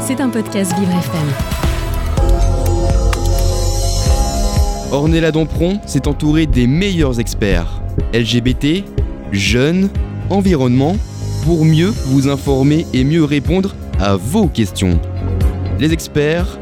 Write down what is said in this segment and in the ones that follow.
C'est un podcast Vivre FM. Ornella Dampron s'est entourée des meilleurs experts LGBT, jeunes, environnement, pour mieux vous informer et mieux répondre à vos questions. Les experts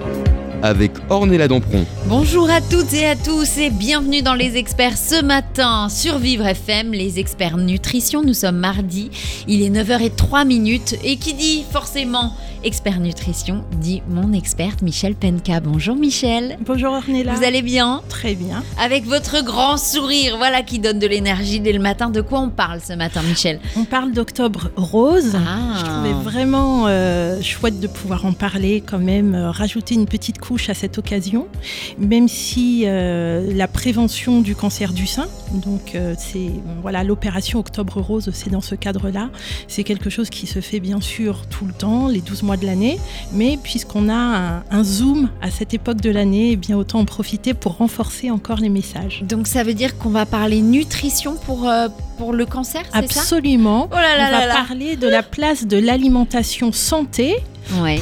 avec Ornella Dampron. Bonjour à toutes et à tous et bienvenue dans Les Experts ce matin sur Vivre FM, les experts nutrition. Nous sommes mardi, il est 9h03 minutes et qui dit forcément expert nutrition dit mon experte Michel Penka. Bonjour Michel. Bonjour Ornella. Vous allez bien? Très bien. Avec votre grand sourire, voilà qui donne de l'énergie dès le matin. De quoi on parle ce matin Michel? On parle d'octobre rose. Ah. Je trouvais vraiment euh, chouette de pouvoir en parler quand même, euh, rajouter une petite couche à cette occasion, même si euh, la prévention du cancer du sein, donc euh, c'est voilà l'opération octobre rose, c'est dans ce cadre-là, c'est quelque chose qui se fait bien sûr tout le temps, les 12 mois de l'année, mais puisqu'on a un, un zoom à cette époque de l'année, eh bien autant en profiter pour renforcer encore les messages. Donc ça veut dire qu'on va parler nutrition pour, euh, pour le cancer, c'est ça? Absolument. Oh là là On là va parler de la place de l'alimentation santé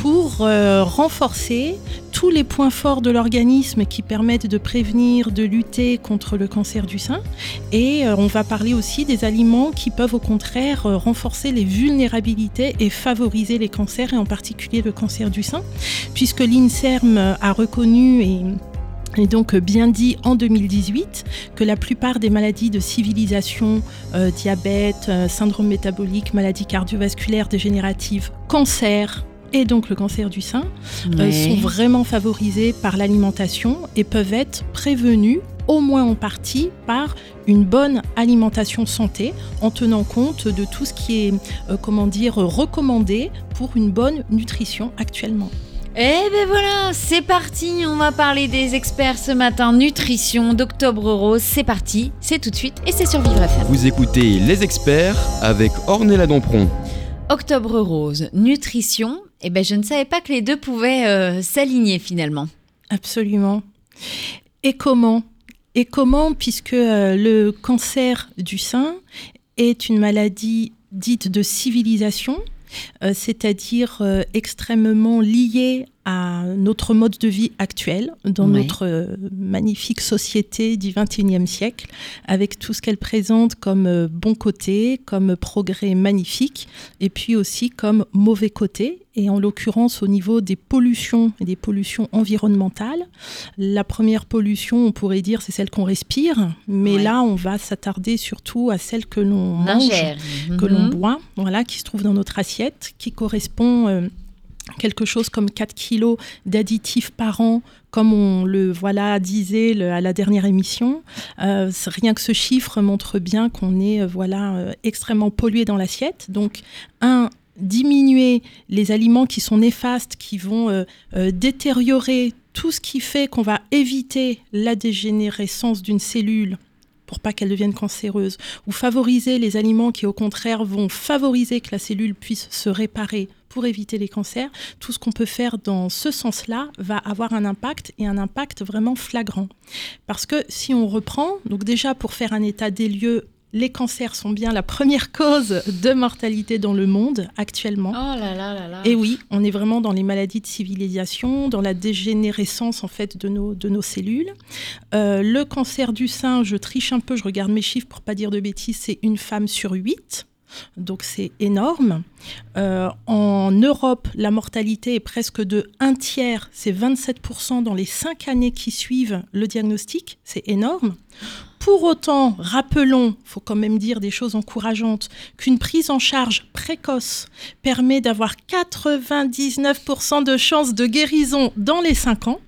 Pour euh, renforcer tous les points forts de l'organisme qui permettent de prévenir, de lutter contre le cancer du sein. Et euh, on va parler aussi des aliments qui peuvent au contraire euh, renforcer les vulnérabilités et favoriser les cancers, et en particulier le cancer du sein, puisque l'INSERM a reconnu et donc bien dit en 2018 que la plupart des maladies de civilisation, diabète, syndrome métabolique, maladies cardiovasculaires dégénératives, cancer et donc le cancer du sein euh, sont vraiment favorisées par l'alimentation et peuvent être prévenues au moins en partie par une bonne alimentation santé en tenant compte de tout ce qui est euh, comment dire recommandé pour une bonne nutrition actuellement. Eh ben voilà, c'est parti, on va parler des experts ce matin, nutrition d'Octobre Rose, c'est parti, c'est tout de suite et c'est sur Vivre FM. Vous écoutez Les experts avec Ornella Dampron. Octobre Rose, nutrition, eh ben je ne savais pas que les deux pouvaient euh, s'aligner finalement. Absolument. Et comment? Et comment puisque euh, le cancer du sein est une maladie dite de civilisation, euh, c'est-à-dire extrêmement liée à notre mode de vie actuel, dans notre euh, magnifique société du XXIe siècle, avec tout ce qu'elle présente comme euh, bon côté, comme progrès magnifique, et puis aussi comme mauvais côté, et en l'occurrence au niveau des pollutions et des pollutions environnementales. La première pollution, on pourrait dire, c'est celle qu'on respire, mais Ouais. là, on va s'attarder surtout à celle que l'on mange Ingère. que l'on Mhm. boit, voilà, qui se trouve dans notre assiette, qui correspond euh, quelque chose comme 4 kilos d'additifs par an, comme on le voilà disait à la dernière émission. Euh, rien que ce chiffre montre bien qu'on est euh, voilà euh, extrêmement pollué dans l'assiette. Donc un diminuer les aliments qui sont néfastes, qui vont détériorer tout ce qui fait qu'on va éviter la dégénérescence d'une cellule pour pas qu'elle devienne cancéreuse, ou favoriser les aliments qui au contraire vont favoriser que la cellule puisse se réparer pour éviter les cancers, tout ce qu'on peut faire dans ce sens-là va avoir un impact et un impact vraiment flagrant. Parce que si on reprend, donc déjà pour faire un état des lieux, les cancers sont bien la première cause de mortalité dans le monde actuellement. Oh là là là là. Et oui, on est vraiment dans les maladies de civilisation, dans la dégénérescence en fait de nos, de nos cellules. Euh, le cancer du sein, je triche un peu, je regarde mes chiffres pour pas dire de bêtises, c'est une femme sur huit. Donc c'est énorme. Euh, en Europe, la mortalité est presque de un tiers, c'est 27% dans les cinq années qui suivent le diagnostic, c'est énorme. Pour autant, rappelons, faut quand même dire des choses encourageantes, qu'une prise en charge précoce permet d'avoir 99% de chances de guérison dans les 5 ans.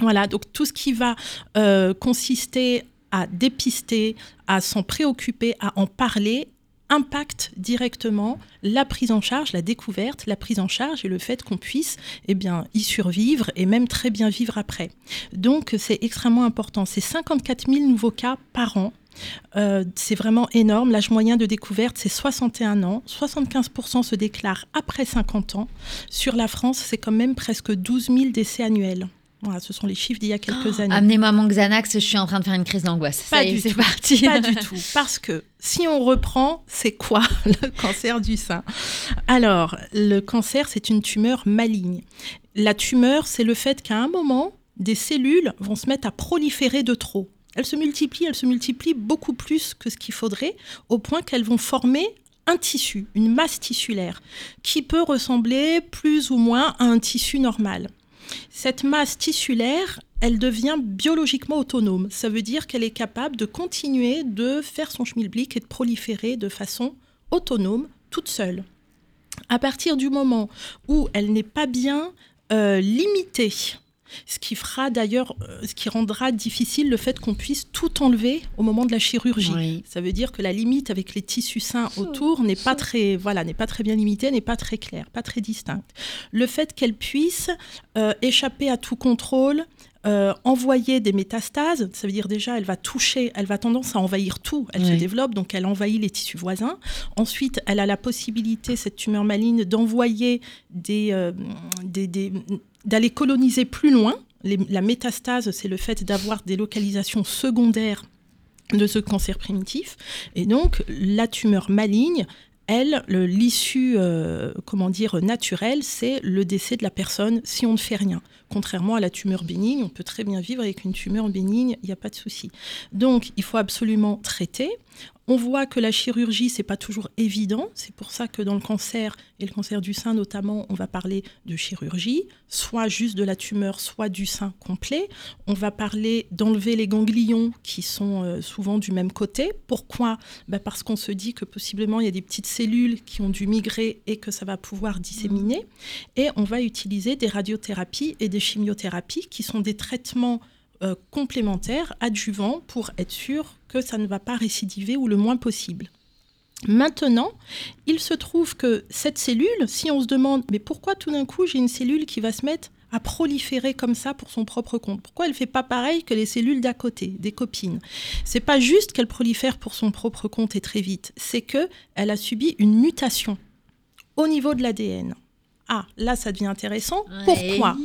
Voilà, donc tout ce qui va euh, consister à dépister, à s'en préoccuper, à en parler, impacte directement la prise en charge, la découverte, la prise en charge et le fait qu'on puisse eh y survivre et même très bien vivre après. Donc c'est extrêmement important. C'est 54 000 nouveaux cas par an. Euh, c'est vraiment énorme. L'âge moyen de découverte, c'est 61 ans. 75% se déclarent après 50 ans. Sur la France, c'est quand même presque 12 000 décès annuels. Voilà, ce sont les chiffres d'il y a quelques années. Amenez-moi mon Xanax, je suis en train de faire une crise d'angoisse. Pas Ça du c'est tout. parti. Pas du tout. Parce que si on reprend, c'est quoi le cancer du sein? Alors, le cancer, c'est une tumeur maligne. La tumeur, c'est le fait qu'à un moment, des cellules vont se mettre à proliférer de trop. Elles se multiplient, elles se multiplient beaucoup plus que ce qu'il faudrait, au point qu'elles vont former un tissu, une masse tissulaire, qui peut ressembler plus ou moins à un tissu normal. Cette masse tissulaire, elle devient biologiquement autonome. Ça veut dire qu'elle est capable de continuer de faire son schmilblick et de proliférer de façon autonome, toute seule. À partir du moment où elle n'est pas bien euh, limitée, ce qui fera d'ailleurs, euh, ce qui rendra difficile le fait qu'on puisse tout enlever au moment de la chirurgie. Oui. Ça veut dire que la limite avec les tissus sains autour n'est pas très, voilà, n'est pas très bien limitée, n'est pas très claire, pas très distincte. Le fait qu'elle puisse euh, échapper à tout contrôle, euh, envoyer des métastases, ça veut dire déjà elle va toucher, elle va tendance à envahir tout, elle se développe, donc elle envahit les tissus voisins. Ensuite, elle a la possibilité, cette tumeur maligne, d'envoyer des, euh, des- des- d'aller coloniser plus loin. La métastase, c'est le fait d'avoir des localisations secondaires de ce cancer primitif. Et donc, la tumeur maligne, elle, le- l'issue, euh, comment dire, naturelle, c'est le décès de la personne si on ne fait rien. Contrairement à la tumeur bénigne, on peut très bien vivre avec une tumeur bénigne, il n'y a pas de souci. Donc, il faut absolument traiter. On voit que la chirurgie, c'est pas toujours évident. C'est pour ça que dans le cancer, et le cancer du sein notamment, on va parler de chirurgie, soit juste de la tumeur, soit du sein complet. On va parler d'enlever les ganglions qui sont euh, souvent du même côté. Pourquoi? Bah Parce qu'on se dit que possiblement il y a des petites cellules qui ont dû migrer et que ça va pouvoir disséminer. Et on va utiliser des radiothérapies et des chimiothérapies qui sont des traitements euh, complémentaires, pour être sûr que ça ne va pas récidiver ou le moins possible. Maintenant, il se trouve que cette cellule, si on se demande, mais pourquoi tout d'un coup j'ai une cellule qui va se mettre à proliférer comme ça pour son propre compte? Pourquoi elle fait pas pareil que les cellules d'à côté, des copines? C'est pas juste qu'elle prolifère pour son propre compte et très vite, c'est que elle a subi une mutation au niveau de l'ADN. Ah, là ça devient intéressant. Pourquoi?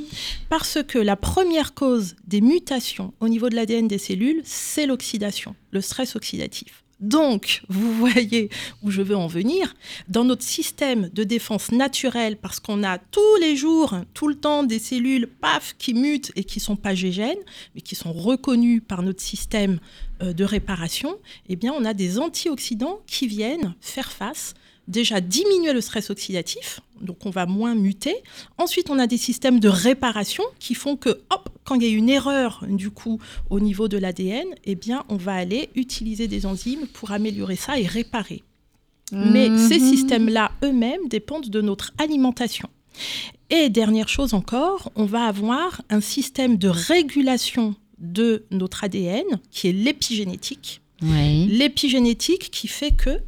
Parce que la première cause des mutations au niveau de l'ADN des cellules, c'est l'oxydation, le stress oxydatif. Donc, vous voyez où je veux en venir. Dans notre système de défense naturelle, parce qu'on a tous les jours, tout le temps, des cellules, paf, qui mutent et qui sont pas gégènes, mais qui sont reconnues par notre système euh, de réparation, eh bien, on a des antioxydants qui viennent faire face déjà diminuer le stress oxydatif, donc on va moins muter. Ensuite, on a des systèmes de réparation qui font que, hop, quand il y a une erreur du coup au niveau de l'ADN, eh bien, on va aller utiliser des enzymes pour améliorer ça et réparer. Mais Mhm. ces systèmes-là eux-mêmes dépendent de notre alimentation. Et dernière chose encore, on va avoir un système de régulation de notre ADN qui est l'épigénétique Oui. l'épigénétique qui fait que,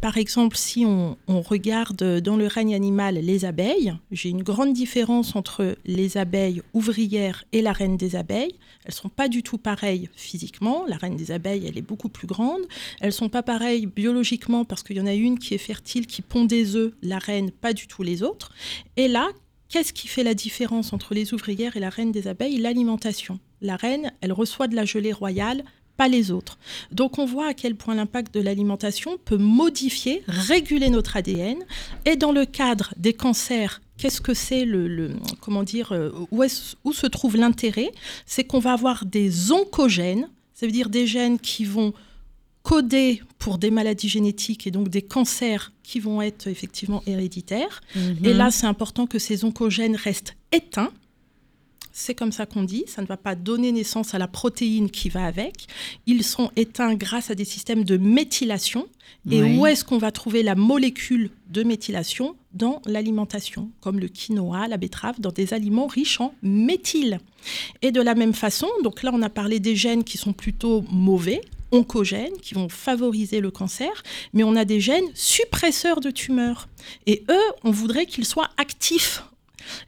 par exemple, si on, regarde dans le règne animal les abeilles, j'ai une grande différence entre les abeilles ouvrières et la reine des abeilles. Elles sont pas du tout pareilles physiquement. La reine des abeilles, elle est beaucoup plus grande. Elles sont pas pareilles biologiquement parce qu'il y en a une qui est fertile, qui pond des œufs. La reine, pas du tout les autres. Et là, qu'est-ce qui fait la différence entre les ouvrières et la reine des abeilles? L'alimentation. La reine, elle reçoit de la gelée royale, pas les autres. Donc on voit à quel point l'impact de l'alimentation peut modifier, réguler notre ADN. Et dans le cadre des cancers, qu'est-ce que c'est le, le- comment dire euh, où, se trouve l'intérêt? C'est qu'on va avoir des oncogènes, ça veut dire des gènes qui vont coder pour des maladies génétiques et donc des cancers qui vont être effectivement héréditaires. Et Mhm. là, c'est important que ces oncogènes restent éteints. C'est comme ça qu'on dit, ça ne va pas donner naissance à la protéine qui va avec. Ils sont éteints grâce à des systèmes de méthylation. Et Oui. où est-ce qu'on va trouver la molécule de méthylation? Dans l'alimentation, comme le quinoa, la betterave, dans des aliments riches en méthyle. Et de la même façon, donc là on a parlé des gènes qui sont plutôt mauvais, oncogènes, qui vont favoriser le cancer, mais on a des gènes suppresseurs de tumeurs. Et eux, on voudrait qu'ils soient actifs.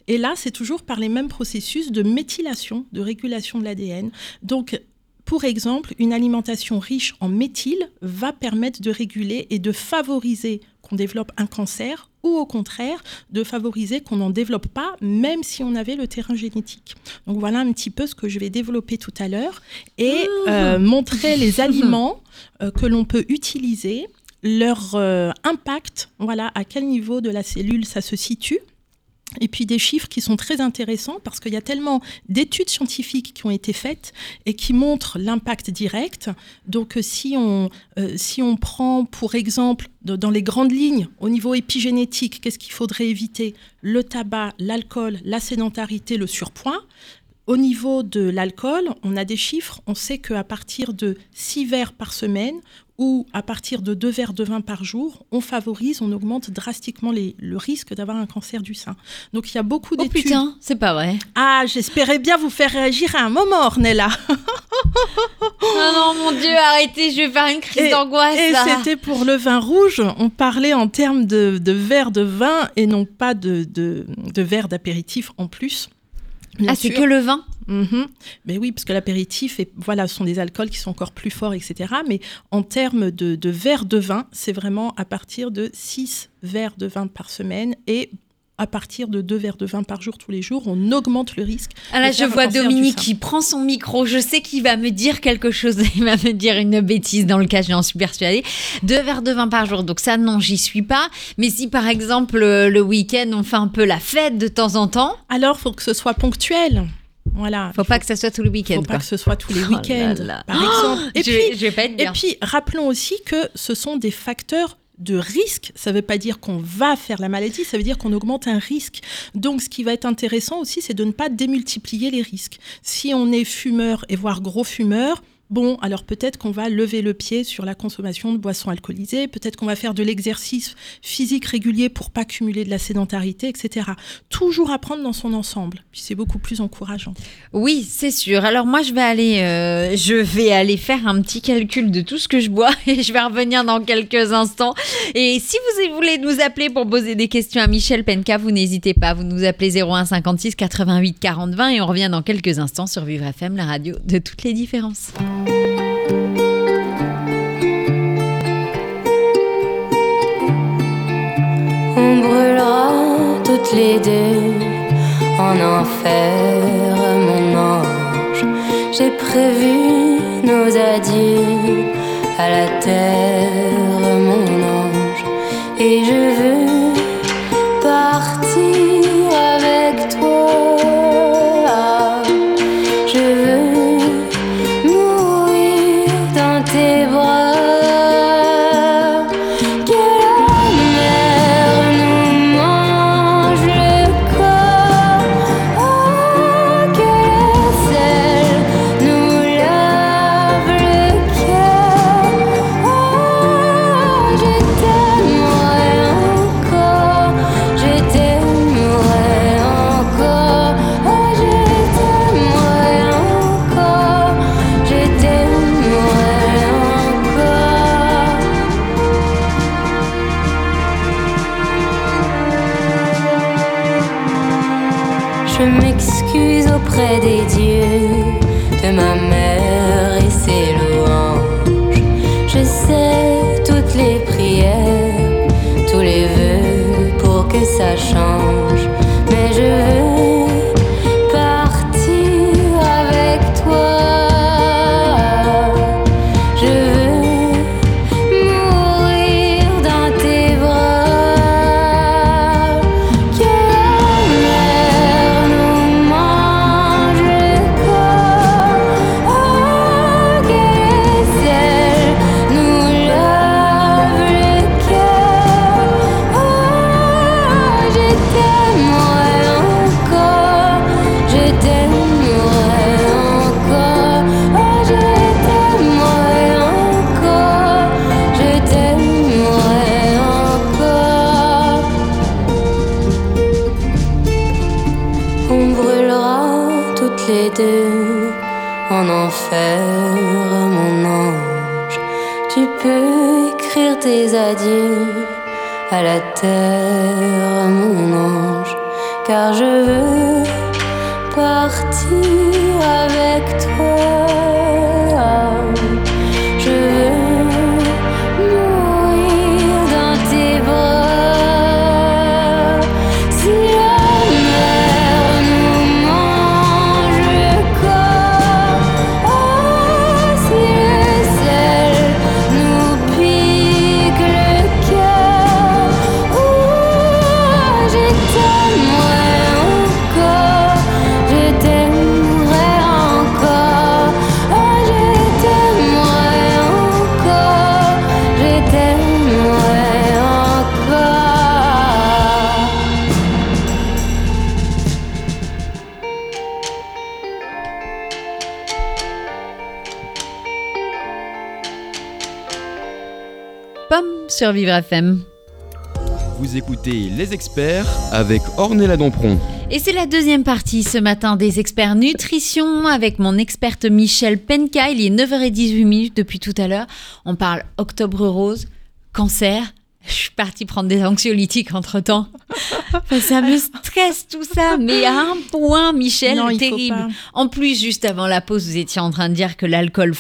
Et là, c'est toujours par les mêmes processus de méthylation, de régulation de l'ADN. Donc, pour exemple, une alimentation riche en méthyle va permettre de réguler et de favoriser qu'on développe un cancer ou au contraire de favoriser qu'on n'en développe pas, même si on avait le terrain génétique. Donc voilà un petit peu ce que je vais développer tout à l'heure et euh, montrer les aliments euh, que l'on peut utiliser, leur euh, impact, voilà à quel niveau de la cellule ça se situe et puis des chiffres qui sont très intéressants parce qu'il y a tellement d'études scientifiques qui ont été faites et qui montrent l'impact direct. Donc euh, si on, euh, si on prend pour exemple dans les grandes lignes au niveau épigénétique, qu'est-ce qu'il faudrait éviter? Le tabac, l'alcool, la sédentarité, le surpoids. Au niveau de l'alcool, on a des chiffres. On sait qu'à partir de 6 verres par semaine ou à partir de 2 verres de vin par jour, on favorise, on augmente drastiquement le risque d'avoir un cancer du sein. Donc il y a beaucoup oh d'études. Oh putain, c'est pas vrai. Ah, j'espérais bien vous faire réagir à un moment, Ornella. oh non, mon Dieu, arrêtez, je vais faire une crise d'angoisse. Et c'était pour le vin rouge. On parlait en termes de, verres de vin et non pas de, de, de verres d'apéritif en plus ah, c'est que le vin mhm. Mais oui, parce que l'apéritif, et voilà, sont des alcools qui sont encore plus forts, etc. Mais en termes de, de verres de vin, c'est vraiment à partir de 6 verres de vin par semaine et à partir de deux verres de vin par jour tous les jours, on augmente le risque. Ah là, je vois Dominique qui prend son micro. Je sais qu'il va me dire quelque chose. Il va me dire une bêtise dans le cas, j'en suis persuadée. Deux verres de vin par jour. Donc ça, non, j'y suis pas. Mais si par exemple le week-end, on fait un peu la fête de temps en temps. Alors, faut que ce soit ponctuel. Voilà. Faut pas que ce soit tous les week-ends. Faut pas que ce soit tous les oh week-ends, par exemple. et, puis, je vais pas et puis, rappelons aussi que ce sont des facteurs de risque. Ça ne veut pas dire qu'on va faire la maladie, ça veut dire qu'on augmente un risque. Donc ce qui va être intéressant aussi, c'est de ne pas démultiplier les risques. Si on est fumeur et voire gros fumeur, Bon, alors peut-être qu'on va lever le pied sur la consommation de boissons alcoolisées, peut-être qu'on va faire de l'exercice physique régulier pour pas cumuler de la sédentarité, etc. Toujours apprendre dans son ensemble, puis c'est beaucoup plus encourageant. Oui, c'est sûr. Alors moi, je vais aller, euh, je vais aller faire un petit calcul de tout ce que je bois et je vais revenir dans quelques instants. Et si vous voulez nous appeler pour poser des questions à Michel Penka, vous n'hésitez pas. Vous nous appelez 01 56 88 40 20 et on revient dans quelques instants sur Vivre FM, la radio de toutes les différences. Toutes les deux en enfer, mon ange. J'ai prévu nos adieux à la terre, mon ange. Et je veux sur Vivre FM. Vous écoutez Les Experts avec Ornella Dampron. Et c'est la deuxième partie ce matin des experts nutrition avec mon experte Michel Penka. Il est 9h18 minutes depuis tout à l'heure. On parle octobre rose, cancer, je suis partie prendre des anxiolytiques entre temps. ça me stresse tout ça, mais à un point, Michel, Non, terrible. En plus, juste avant la pause, vous étiez en train de dire que l'alcool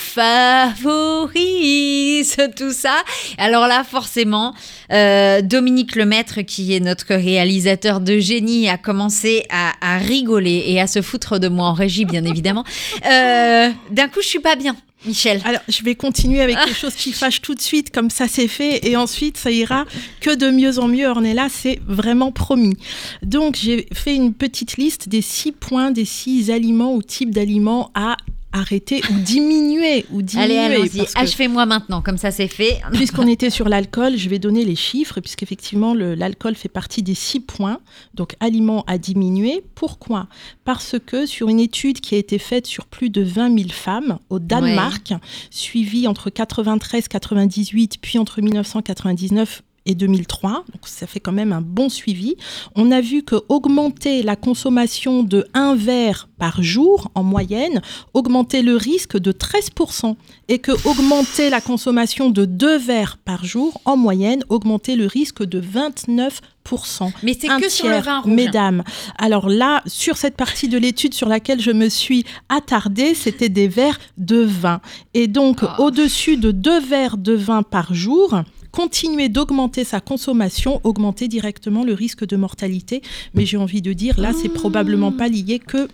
favorise tout ça. Alors là, forcément, euh, Dominique Lemaître, qui est notre réalisateur de génie, a commencé à, à rigoler et à se foutre de moi en régie, bien évidemment. Euh, D'un coup, je suis pas bien, Michel. Alors, je vais continuer avec les choses qui fâchent tout de suite, comme ça c'est fait, et ensuite ça ira que de mieux en mieux. Ornella, c'est vraiment promis. Donc, j'ai fait une petite liste des six points, des six aliments ou types d'aliments à arrêter ou diminuer ou diminuer. Allez, allons-y. Achevez-moi maintenant, comme ça c'est fait. Puisqu'on était sur l'alcool, je vais donner les chiffres, puisqu'effectivement, l'alcool fait partie des six points, donc aliments à diminuer. Pourquoi? Parce que sur une étude qui a été faite sur plus de 20 000 femmes au Danemark, suivie entre 93, 98, puis entre 1999 et 2003, donc ça fait quand même un bon suivi. On a vu que augmenter la consommation de un verre par jour en moyenne augmentait le risque de 13% et que augmenter la consommation de deux verres par jour en moyenne augmentait le risque de 29%. Mais c'est que sur le tiers, vin rouge. mesdames. Alors là, sur cette partie de l'étude sur laquelle je me suis attardée, c'était des verres de vin. Et donc, Ah. au-dessus de deux verres de vin par jour, continuer d'augmenter sa consommation, augmenter directement le risque de mortalité. Mais j'ai envie de dire, là, c'est probablement pas lié que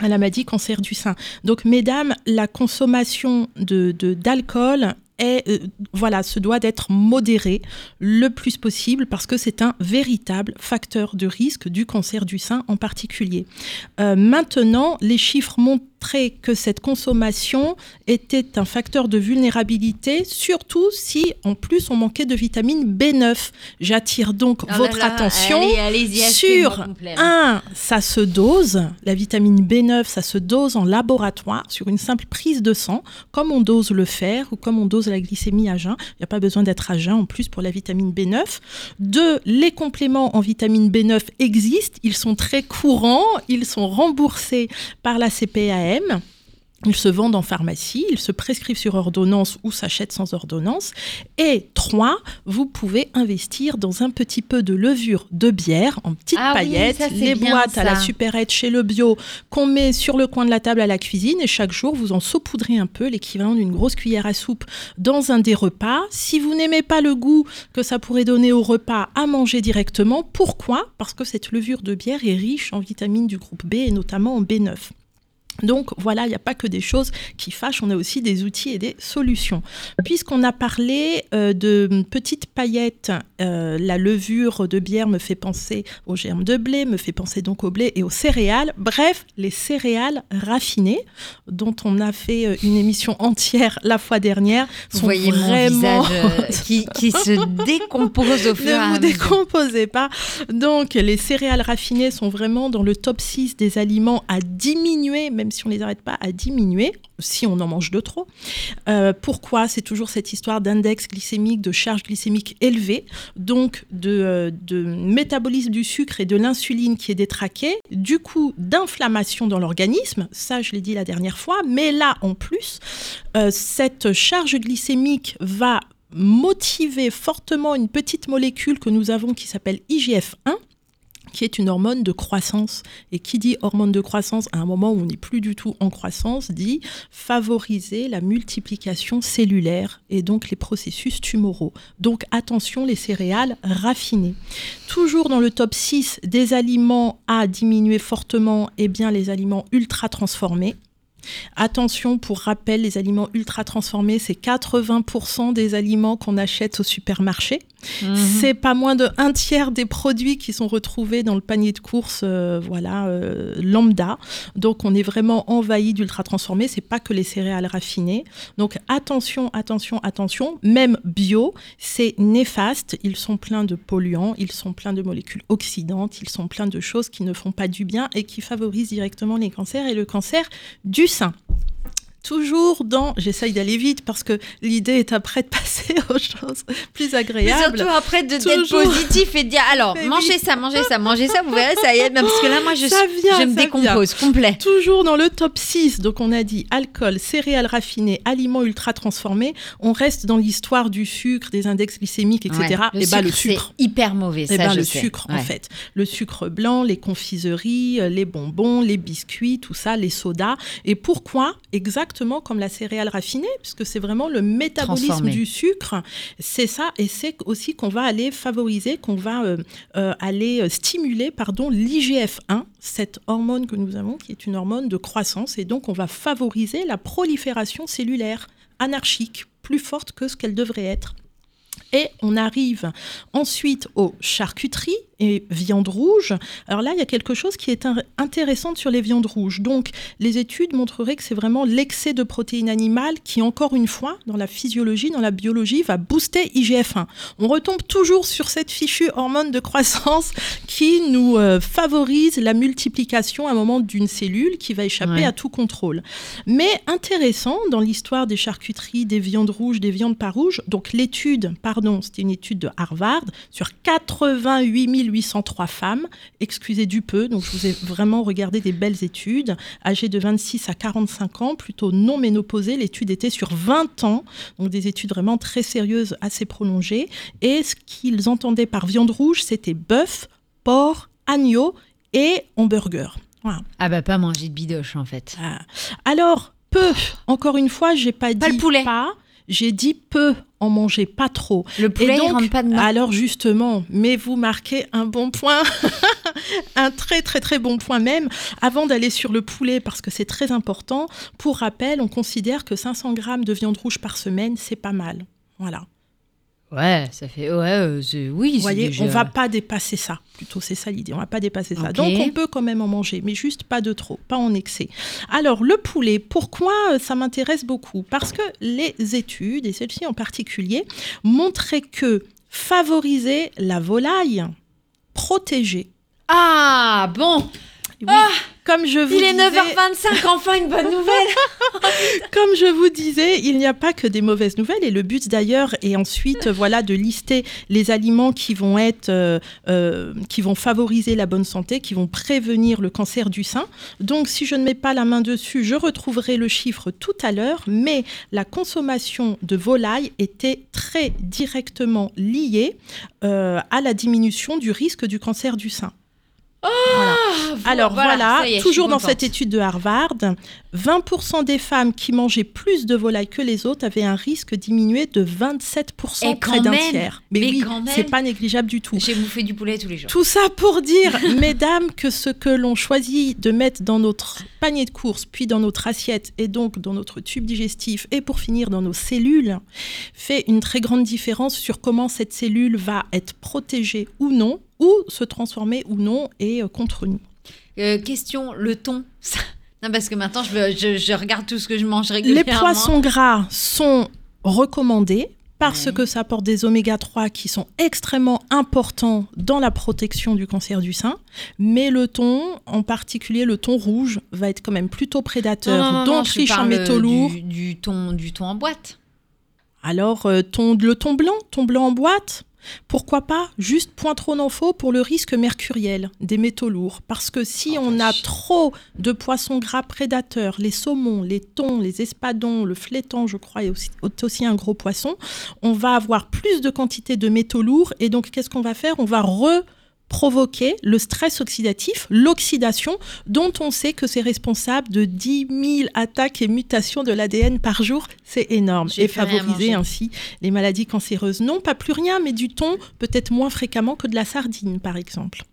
à la maladie cancer du sein. Donc, mesdames, la consommation de d'alcool est, euh, voilà, se doit d'être modérée le plus possible parce que c'est un véritable facteur de risque du cancer du sein en particulier. Euh, maintenant, les chiffres que cette consommation était un facteur de vulnérabilité, surtout si en plus on manquait de vitamine B9. J'attire donc Ah votre là, attention allez, sur un, ça se dose, la vitamine B9, ça se dose en laboratoire sur une simple prise de sang, comme on dose le fer ou comme on dose la glycémie à jeun. Il n'y a pas besoin d'être à jeun en plus pour la vitamine B9. Deux, les compléments en vitamine B9 existent, ils sont très courants, ils sont remboursés par la CPAM. Ils se vendent en pharmacie, ils se prescrivent sur ordonnance ou s'achètent sans ordonnance. Et trois, vous pouvez investir dans un petit peu de levure de bière en petites Ah paillettes, les boîtes à la supérette chez le bio qu'on met sur le coin de la table à la cuisine et chaque jour vous en saupoudrez un peu, l'équivalent d'une grosse cuillère à soupe dans un des repas. Si vous n'aimez pas le goût que ça pourrait donner au repas à manger directement, pourquoi? Parce que cette levure de bière est riche en vitamines du groupe B et notamment en B9. Donc voilà, il n'y a pas que des choses qui fâchent, on a aussi des outils et des solutions. Puisqu'on a parlé euh, de petites paillettes, euh, la levure de bière me fait penser aux germes de blé, me fait penser donc au blé et aux céréales. Bref, les céréales raffinées, dont on a fait euh, une émission entière la fois dernière, Vous sont voyez vraiment... mon visage qui, qui se décompose au fur et à Ne vous décomposez pas. Donc, les céréales raffinées sont vraiment dans le top 6 des aliments à diminuer, même si on les arrête pas, à diminuer, si on en mange de trop. Euh, pourquoi? C'est toujours cette histoire d'index glycémique, de charge glycémique élevée, donc de, euh, de métabolisme du sucre et de l'insuline qui est détraqué, du coup d'inflammation dans l'organisme, ça je l'ai dit la dernière fois, mais là en plus, euh, cette charge glycémique va motiver fortement une petite molécule que nous avons qui s'appelle IGF-1 qui est une hormone de croissance. Et qui dit hormone de croissance à un moment où on n'est plus du tout en croissance, dit favoriser la multiplication cellulaire et donc les processus tumoraux. Donc attention les céréales raffinées. Toujours dans le top 6 des aliments à diminuer fortement, eh bien les aliments ultra transformés. Attention, pour rappel, les aliments ultra transformés, c'est 80% des aliments qu'on achète au supermarché. Mhm. C'est pas moins de un tiers des produits qui sont retrouvés dans le panier de courses, euh, voilà, euh, lambda. Donc on est vraiment envahi d'ultra transformés. C'est pas que les céréales raffinées. Donc attention, attention, attention. Même bio, c'est néfaste. Ils sont pleins de polluants, ils sont pleins de molécules oxydantes, ils sont pleins de choses qui ne font pas du bien et qui favorisent directement les cancers et le cancer du sein. Toujours dans. J'essaye d'aller vite parce que l'idée est après de passer aux choses plus Mais agréables. surtout après de d'être Toujours. positif et de dire alors Mais mangez oui. ça, mangez ça, mangez ça, vous verrez ça y est. Parce que là moi je, Ça vient, je me décompose complet. Toujours dans le top 6, donc on a dit alcool, céréales raffinées, aliments ultra transformés. On reste dans l'histoire du sucre, des index glycémiques, etc. Ouais, et bah le c'est sucre. hyper mauvais. Ça, ben, je le sais. sucre, en fait. Le sucre blanc, les confiseries, euh, les bonbons, les biscuits, tout ça, les sodas. Et pourquoi Exactement comme la céréale raffinée, puisque c'est vraiment le métabolisme Transformé. du sucre. C'est ça, et c'est aussi qu'on va aller favoriser, qu'on va euh, euh, aller euh, stimuler, pardon, l'IGF-1, cette hormone que nous avons, qui est une hormone de croissance. Et donc, on va favoriser la prolifération cellulaire anarchique, plus forte que ce qu'elle devrait être. Et on arrive ensuite aux charcuteries et viandes rouges. Alors là, il y a quelque chose qui est in- intéressant sur les viandes rouges. Donc, les études montreraient que c'est vraiment l'excès de protéines animales qui, encore une fois, dans la physiologie, dans la biologie, va booster IGF-1. On retombe toujours sur cette fichue hormone de croissance qui nous euh, favorise la multiplication à un moment d'une cellule qui va échapper Ouais. à tout contrôle. Mais intéressant dans l'histoire des charcuteries, des viandes rouges, des viandes pas rouges. Donc l'étude, pardon, c'était une étude de Harvard sur 88 803 femmes, excusez du peu, donc je vous ai vraiment regardé des belles études, âgées de 26 à 45 ans, plutôt non ménopausées. L'étude était sur 20 ans, donc des études vraiment très sérieuses, assez prolongées. Et ce qu'ils entendaient par viande rouge, c'était bœuf, porc, agneau et hamburger. Voilà. Ah bah pas manger de bidoche en fait. Ah. Alors, peu, encore une fois, j'ai pas, Pas dit le poulet. pas, j'ai dit peu, en manger pas trop. Le poulet Et donc, il rentre pas dedans. alors justement, mais vous marquez un bon point, un très très très bon point même, avant d'aller sur le poulet, parce que c'est très important. Pour rappel, on considère que 500 grammes de viande rouge par semaine, c'est pas mal. Voilà. Ouais, ça fait ouais, euh, oui. Vous voyez, déjà- on va pas dépasser ça. Plutôt, c'est ça l'idée. On va pas dépasser ça. Donc, on peut quand même en manger, mais juste pas de trop, pas en excès. Alors, le poulet, pourquoi euh, ça m'intéresse beaucoup? Parce que les études, et celle-ci en particulier, montraient que favoriser la volaille, protéger. Ah bon, Oui, Ah comme je vous il est disais- 9h25, enfin une bonne nouvelle. Comme je vous disais, il n'y a pas que des mauvaises nouvelles et le but d'ailleurs est ensuite euh, voilà de lister les aliments qui vont être euh, euh, qui vont favoriser la bonne santé, qui vont prévenir le cancer du sein. Donc si je ne mets pas la main dessus, je retrouverai le chiffre tout à l'heure, mais la consommation de volaille était très directement liée euh, à la diminution du risque du cancer du sein. Voilà. Alors voilà, est, toujours dans cette étude de Harvard, 20% des femmes qui mangeaient plus de volaille que les autres avaient un risque diminué de 27% Et près d'un tiers. Mais, mais oui, c'est pas négligeable du tout. J'ai bouffé du poulet tous les jours. Tout ça pour dire, mesdames, que ce que l'on choisit de mettre dans notre panier de course, puis dans notre assiette et donc dans notre tube digestif et pour finir dans nos cellules, fait une très grande différence sur comment cette cellule va être protégée ou non, ou se transformer ou non et euh, contre nous. Euh, question, le thon. Non, parce que maintenant, je, veux- je, je regarde tout ce que je mange Les régulièrement. poissons gras sont recommandés parce Ouais. que ça apporte des oméga 3 qui sont extrêmement importants dans la protection du cancer du sein. Mais le thon, en particulier le thon rouge, va être quand même plutôt prédateur, Non, non, non, donc riche en parle, métaux euh, lourds. Du, du thon, du thon en boîte. Alors, euh, thon- le thon blanc, thon blanc en boîte, pourquoi pas Juste point trop d'infos pour le risque mercuriel des métaux lourds. Parce que si Oh, on a trop de poissons gras prédateurs, les saumons, les thons, les espadons, le flétan, je crois, est aussi, est aussi un gros poisson, on va avoir plus de quantité de métaux lourds. Et donc, qu'est-ce qu'on va faire? On va re provoquer le stress oxydatif, l'oxydation, dont on sait que c'est responsable de 10 000 attaques et mutations de l'ADN par jour. C'est énorme. Et favoriser ainsi les maladies cancéreuses. Non, pas plus rien, mais du thon, peut-être moins fréquemment que de la sardine, par exemple.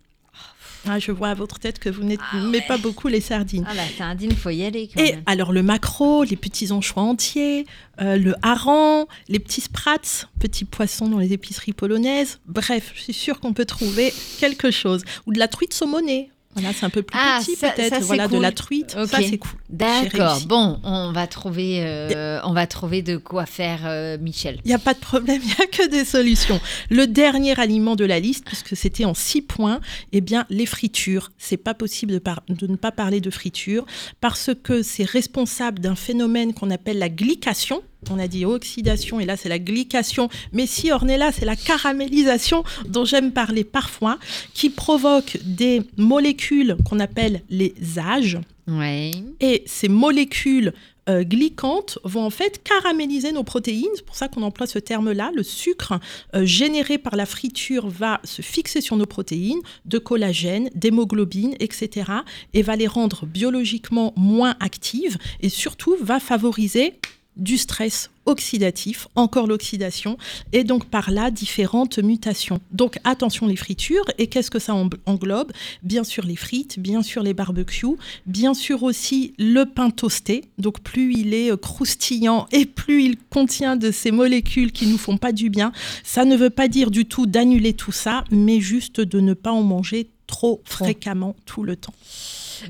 Ah, je vois à votre tête que vous n'aimez Ah pas beaucoup les sardines. Ah, la sardine, faut y aller quand Et même. alors le maquereau, les petits anchois entiers, euh, le hareng, les petits sprats, petits poissons dans les épiceries polonaises. Bref, je suis sûre qu'on peut trouver quelque chose. Ou de la truite saumonée. Voilà, c'est un peu plus Ah, petit peut-être. de la truite. Ça, c'est cool. D'accord. Bon, on va trouver, euh, on va trouver de quoi faire, euh, Michel. Il n'y a pas de problème, il n'y a que des solutions. Le dernier aliment de la liste, puisque c'était en six points, eh bien, les fritures. C'est pas possible de, par- de ne pas parler de friture parce que c'est responsable d'un phénomène qu'on appelle la glycation. On a dit oxydation et là c'est la glycation. Mais si Ornella, c'est la caramélisation dont j'aime parler parfois, qui provoque des molécules qu'on appelle les âges. Ouais. Et ces molécules euh, glycantes vont en fait caraméliser nos protéines. C'est pour ça qu'on emploie ce terme-là. Le sucre euh, généré par la friture va se fixer sur nos protéines, de collagène, d'hémoglobine, etc. Et va les rendre biologiquement moins actives et surtout va favoriser du stress oxydatif, encore l'oxydation, et donc par là différentes mutations. Donc attention les fritures, et qu'est-ce que ça en- englobe? Bien sûr les frites, bien sûr les barbecues, bien sûr aussi le pain toasté. Donc plus il est euh, croustillant et plus il contient de ces molécules qui nous font pas du bien. Ça ne veut pas dire du tout d'annuler tout ça, mais juste de ne pas en manger trop fréquemment tout le temps.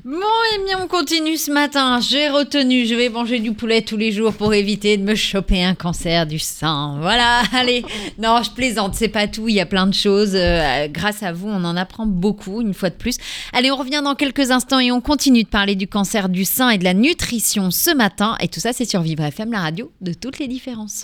Bon, et bien, on continue ce matin. J'ai retenu, je vais manger du poulet tous les jours pour éviter de me choper un cancer du sein. Voilà, allez. Non, je plaisante, c'est pas tout. Il y a plein de choses. Euh, grâce à vous, on en apprend beaucoup, une fois de plus. Allez, on revient dans quelques instants et on continue de parler du cancer du sein et de la nutrition ce matin. Et tout ça, c'est sur Vivre FM, la radio de toutes les différences.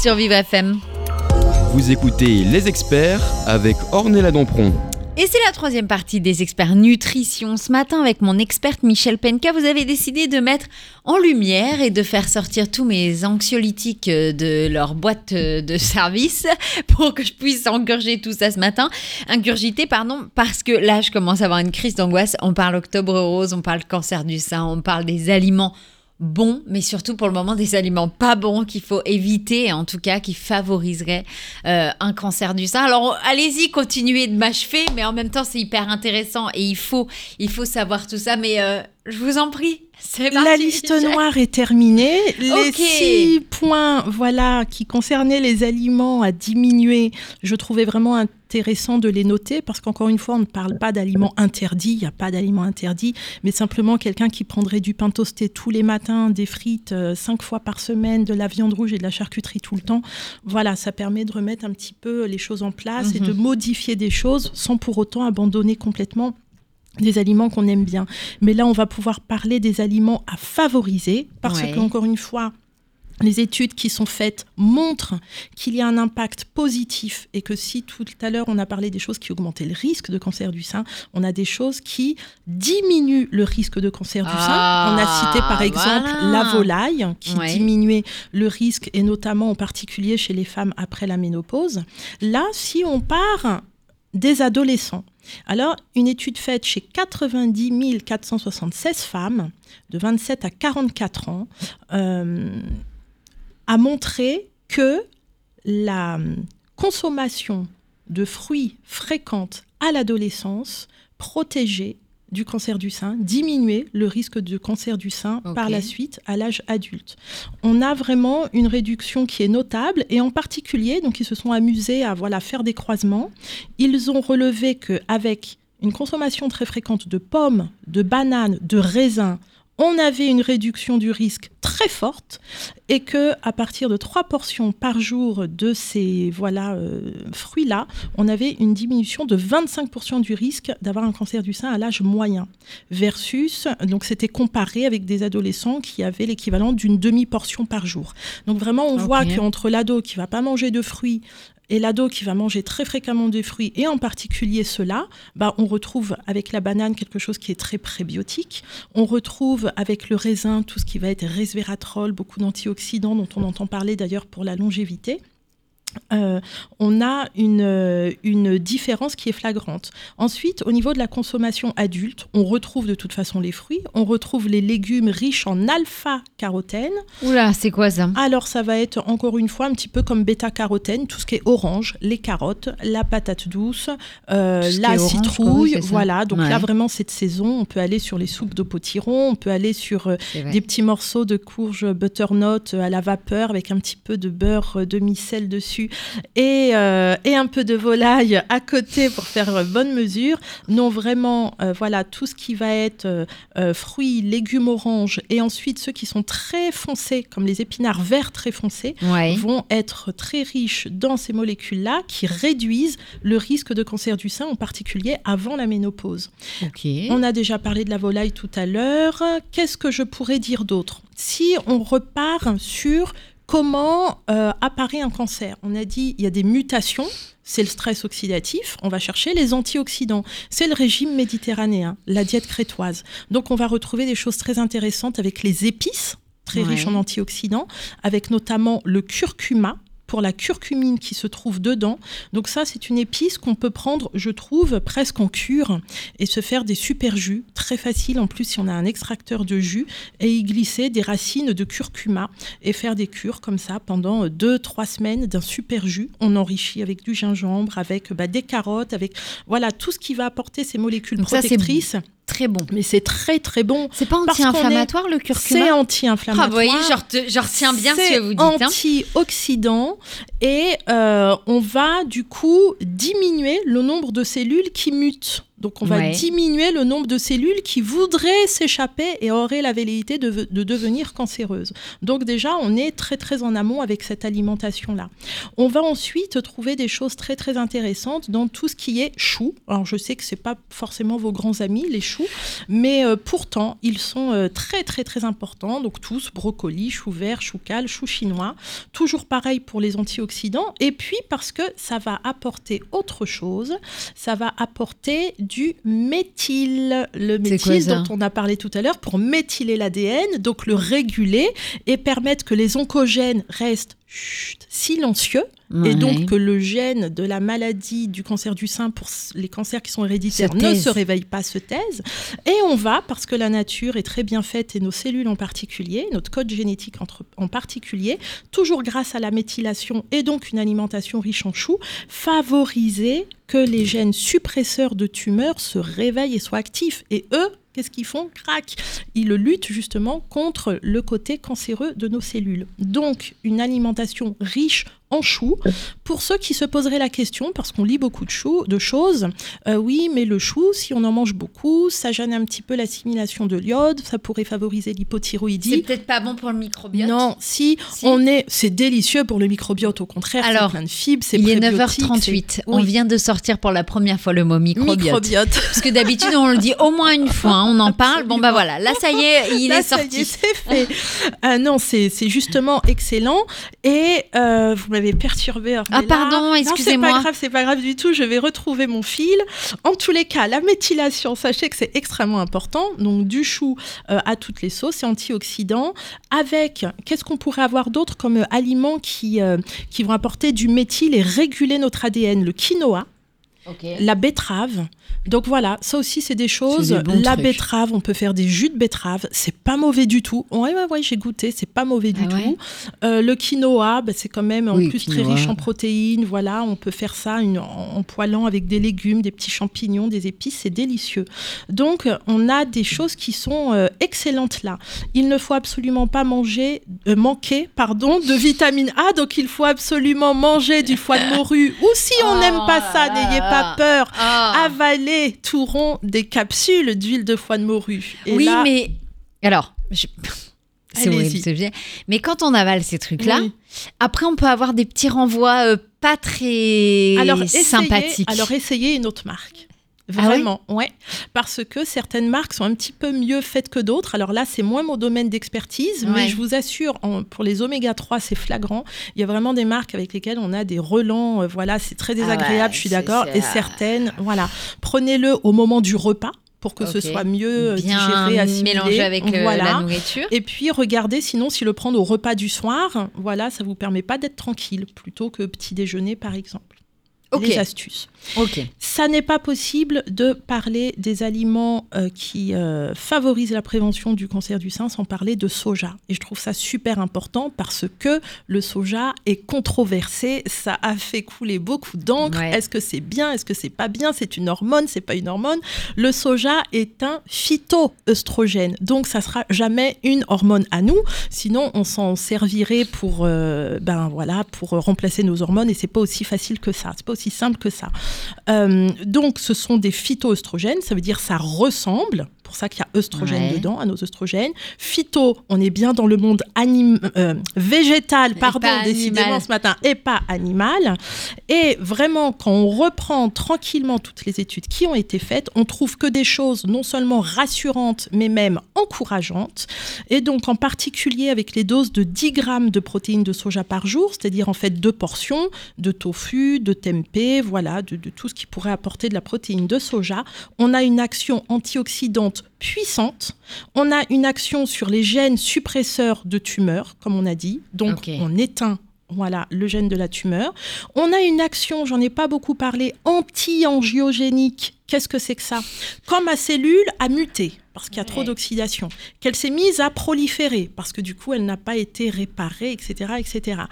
Sur Vivre FM. Vous écoutez Les Experts avec Ornella Dampron. Et c'est la troisième partie des experts nutrition. Ce matin, avec mon experte Michel Penka, vous avez décidé de mettre en lumière et de faire sortir tous mes anxiolytiques euh, de leur boîte euh, de service pour que je puisse engurger tout ça ce matin. Ingurgiter, pardon, parce que là, je commence à avoir une crise d'angoisse. On parle octobre rose, on parle cancer du sein, on parle des aliments bons, mais surtout pour le moment des aliments pas bons qu'il faut éviter, en tout cas qui favoriseraient euh, un cancer du sein. Alors allez-y, continuez de m'achever, mais en même temps c'est hyper intéressant et il faut, il faut savoir tout ça. Mais euh, je vous en prie. La liste noire est terminée. Les six points, voilà, qui concernaient les aliments à diminuer, je trouvais vraiment intéressant de les noter parce qu'encore une fois, on ne parle pas d'aliments interdits. Il n'y a pas d'aliments interdits, mais simplement quelqu'un qui prendrait du pain toasté tous les matins, des frites euh, cinq fois par semaine, de la viande rouge et de la charcuterie tout le temps. Voilà, ça permet de remettre un petit peu les choses en place et Mhm. de modifier des choses sans pour autant abandonner complètement des aliments qu'on aime bien. Mais là, on va pouvoir parler des aliments à favoriser parce Ouais. que, encore une fois, les études qui sont faites montrent qu'il y a un impact positif et que si tout à l'heure on a parlé des choses qui augmentaient le risque de cancer du sein, on a des choses qui diminuent le risque de cancer du Ah, sein. On a cité par exemple voilà. la volaille qui Ouais. diminuait le risque et notamment en particulier chez les femmes après la ménopause. Là, si on part des adolescents, alors, une étude faite chez 90 476 femmes de 27 à 44 ans euh, a montré que la consommation de fruits fréquente à l'adolescence protégeait du cancer du sein, diminuait le risque de cancer du sein par la suite à l'âge adulte. On a vraiment une réduction qui est notable et en particulier, donc ils se sont amusés à voilà faire des croisements. Ils ont relevé que avec une consommation très fréquente de pommes, de bananes, de raisins, on avait une réduction du risque très forte et que à partir de trois portions par jour de ces voilà euh, fruits-là, on avait une diminution de 25% du risque d'avoir un cancer du sein à l'âge moyen versus donc c'était comparé avec des adolescents qui avaient l'équivalent d'une demi-portion par jour. Donc vraiment on Ok. voit qu'entre l'ado qui va pas manger de fruits et l'ado qui va manger très fréquemment des fruits, et en particulier ceux-là, bah, on retrouve avec la banane quelque chose qui est très prébiotique. On retrouve avec le raisin tout ce qui va être resveratrol, beaucoup d'antioxydants dont on entend parler d'ailleurs pour la longévité. Euh, on a une, euh, une différence qui est flagrante. Ensuite, au niveau de la consommation adulte, on retrouve de toute façon les fruits, on retrouve les légumes riches en alpha-carotène, Oula, c'est quoi ça? Alors, ça va être encore une fois un petit peu comme bêta-carotène, tout ce qui est orange, les carottes, la patate douce, euh, la orange, citrouille. voilà, donc Ouais. là, vraiment, cette saison, on peut aller sur les soupes de potiron, on peut aller sur euh, des petits morceaux de courge butternut à la vapeur avec un petit peu de beurre demi-sel dessus et, euh, et un peu de volaille à côté pour faire bonne mesure. Non, vraiment, euh, voilà, tout ce qui va être euh, fruits, légumes oranges et ensuite ceux qui sont très foncés, comme les épinards verts très foncés, Ouais. vont être très riches dans ces molécules-là qui réduisent le risque de cancer du sein, en particulier avant la ménopause. On a déjà parlé de la volaille tout à l'heure. Qu'est-ce que je pourrais dire d'autre? Si on repart sur comment euh, apparaît un cancer, on a dit il y a des mutations. C'est le stress oxydatif. On va chercher les antioxydants. C'est le régime méditerranéen, la diète crétoise. Donc, on va retrouver des choses très intéressantes avec les épices, très Ouais. riches en antioxydants, avec notamment le curcuma pour la curcumine qui se trouve dedans. Donc ça, c'est une épice qu'on peut prendre, je trouve, presque en cure et se faire des super jus. Très facile en plus si on a un extracteur de jus et y glisser des racines de curcuma et faire des cures comme ça pendant 2-3 semaines d'un super jus. On enrichit avec du gingembre, avec bah, des carottes, avec voilà tout ce qui va apporter ces molécules Donc ça, c'est protectrices. Très bon. Mais c'est très très bon. C'est pas anti-inflammatoire le C'est curcuma Ah, anti-inflammatoire. vous voyez, je, retiens bien ce C'est que vous dites. hein. antioxydant et euh, on va du coup diminuer le nombre de cellules qui mutent. Donc on va Ouais. diminuer le nombre de cellules qui voudraient s'échapper et auraient la velléité de, de devenir cancéreuses. Donc déjà, on est très très en amont avec cette alimentation-là. On va ensuite trouver des choses très très intéressantes dans tout ce qui est choux. Alors je sais que c'est pas forcément vos grands amis les choux, mais euh, pourtant ils sont euh, très très très importants. Donc tous brocoli, chou vert, chou cal, chou chinois. Toujours pareil pour les antioxydants. Et puis parce que ça va apporter autre chose, ça va apporter du méthyle. Le quoi ça dont on a parlé tout à l'heure pour méthyler l'ADN, donc le réguler et permettre que les oncogènes restent chut, silencieux Ouais. et donc que le gène de la maladie du cancer du sein pour les cancers qui sont héréditaires ne se réveille pas, se taise. Et on va, parce que la nature est très bien faite et nos cellules en particulier, notre code génétique entre- en particulier, toujours grâce à la méthylation et donc une alimentation riche en choux, favoriser que les gènes suppresseurs de tumeurs se réveillent et soient actifs. Et eux, qu'est-ce qu'ils font? Crac Ils luttent justement contre le côté cancéreux de nos cellules. Donc, une alimentation riche en choux. Pour ceux qui se poseraient la question, parce qu'on lit beaucoup de, choux, de choses, euh, oui, mais le chou, si on en mange beaucoup, ça gêne un petit peu l'assimilation de l'iode, ça pourrait favoriser C'est l'hypothyroïdie. peut-être pas bon pour le microbiote? Non, si, Si. on est, c'est délicieux pour le microbiote. Au contraire, c'est Alors, plein de fibres, c'est Il est prébiotique, 9h38. c'est- On vient de sortir pour la première fois le mot microbiote. microbiote. Parce que d'habitude, on le dit au moins une fois. hein, on en parle. Bon, bah voilà. Là, ça y est, il Là, est sorti. c'est fait. Ah non, c'est c'est justement excellent. Et euh, vous m'avez perturbé. Ah, pardon, C'est excusez-moi. pas grave, c'est pas grave du tout. Je vais retrouver mon fil. En tous les cas, la méthylation, sachez que c'est extrêmement important. Donc du chou euh, à toutes les sauces, c'est antioxydant. Avec, qu'est-ce qu'on pourrait avoir d'autre comme euh, aliments qui, euh, qui vont apporter du méthyle et réguler notre ADN Le quinoa, la betterave. Donc voilà, ça aussi c'est des choses. La trucs. betterave, on peut faire des jus de betterave, c'est pas mauvais du tout. Ouais ouais ouais, j'ai goûté, c'est pas mauvais du Ah ouais tout. Euh, le quinoa, bah, c'est quand même en Oui, plus très riche en protéines. Voilà, on peut faire ça une- en, en poêlant avec des légumes, des petits champignons, des épices, c'est délicieux. Donc on a des choses qui sont euh, excellentes là. Il ne faut absolument pas manger, euh, manquer pardon, de vitamine A. Donc il faut absolument manger du foie de morue. Ou si on Oh n'aime pas ça, n'ayez là. Pas peur Ah. avaler tout rond des capsules d'huile de foie de morue. Et oui, là- mais alors, je- c'est horrible, c'est bien. Mais quand on avale ces trucs-là, Oui. après on peut avoir des petits renvois euh, pas très alors, essayez, sympathiques. alors essayez une autre marque. Ah Vraiment, ouais. Parce que certaines marques sont un petit peu mieux faites que d'autres. Alors là, c'est moins mon domaine d'expertise, Ouais. mais je vous assure, en- pour les oméga 3, c'est flagrant. Il y a vraiment des marques avec lesquelles on a des relents. euh, voilà, c'est très désagréable, Ah ouais, je suis d'accord. Et certaines, voilà. Prenez-le au moment du repas pour que ce soit mieux euh, bien digéré, assimilé. mélangé avec euh, voilà. la nourriture. Et puis regardez, sinon, si le prendre au repas du soir, voilà, ça vous permet pas d'être tranquille, plutôt que petit déjeuner, par exemple. Ok. Les astuces. Ok. Ça n'est pas possible de parler des aliments euh, qui euh, favorisent la prévention du cancer du sein sans parler de soja. Et je trouve ça super important parce que le soja est controversé. Ça a fait couler beaucoup d'encre. Ouais. Est-ce que c'est bien? Est-ce que c'est pas bien? C'est une hormone? C'est pas une hormone? Le soja est un phytoœstrogène. Donc ça sera jamais une hormone à nous. Sinon, on s'en servirait pour, euh, ben voilà, pour remplacer nos hormones. Et c'est pas aussi facile que ça. C'est pas aussi simple que ça. Euh, donc, ce sont des phytoœstrogènes, ça veut dire ça ressemble, pour ça qu'il y a œstrogène Ouais. dedans, à nos œstrogènes. Phyto, on est bien dans le monde anim- euh, végétal, pardon, décidément animal. ce matin, et pas animal. Et vraiment, quand on reprend tranquillement toutes les études qui ont été faites, on trouve que des choses non seulement rassurantes, mais même encourageantes. Et donc, en particulier avec les doses de 10 grammes de protéines de soja par jour, c'est-à-dire en fait deux portions de tofu, de tempeh, voilà, de, de tout ce qui pourrait apporter de la protéine de soja, on a une action antioxydante puissante. On a une action sur les gènes suppresseurs de tumeurs, comme on a dit. Donc, on éteint voilà, le gène de la tumeur. On a une action, j'en ai pas beaucoup parlé, anti-angiogénique. Qu'est-ce que c'est que ça? Quand ma cellule a muté, parce qu'il y a trop d'oxydation, qu'elle s'est mise à proliférer, parce que du coup, elle n'a pas été réparée, etc., etc.,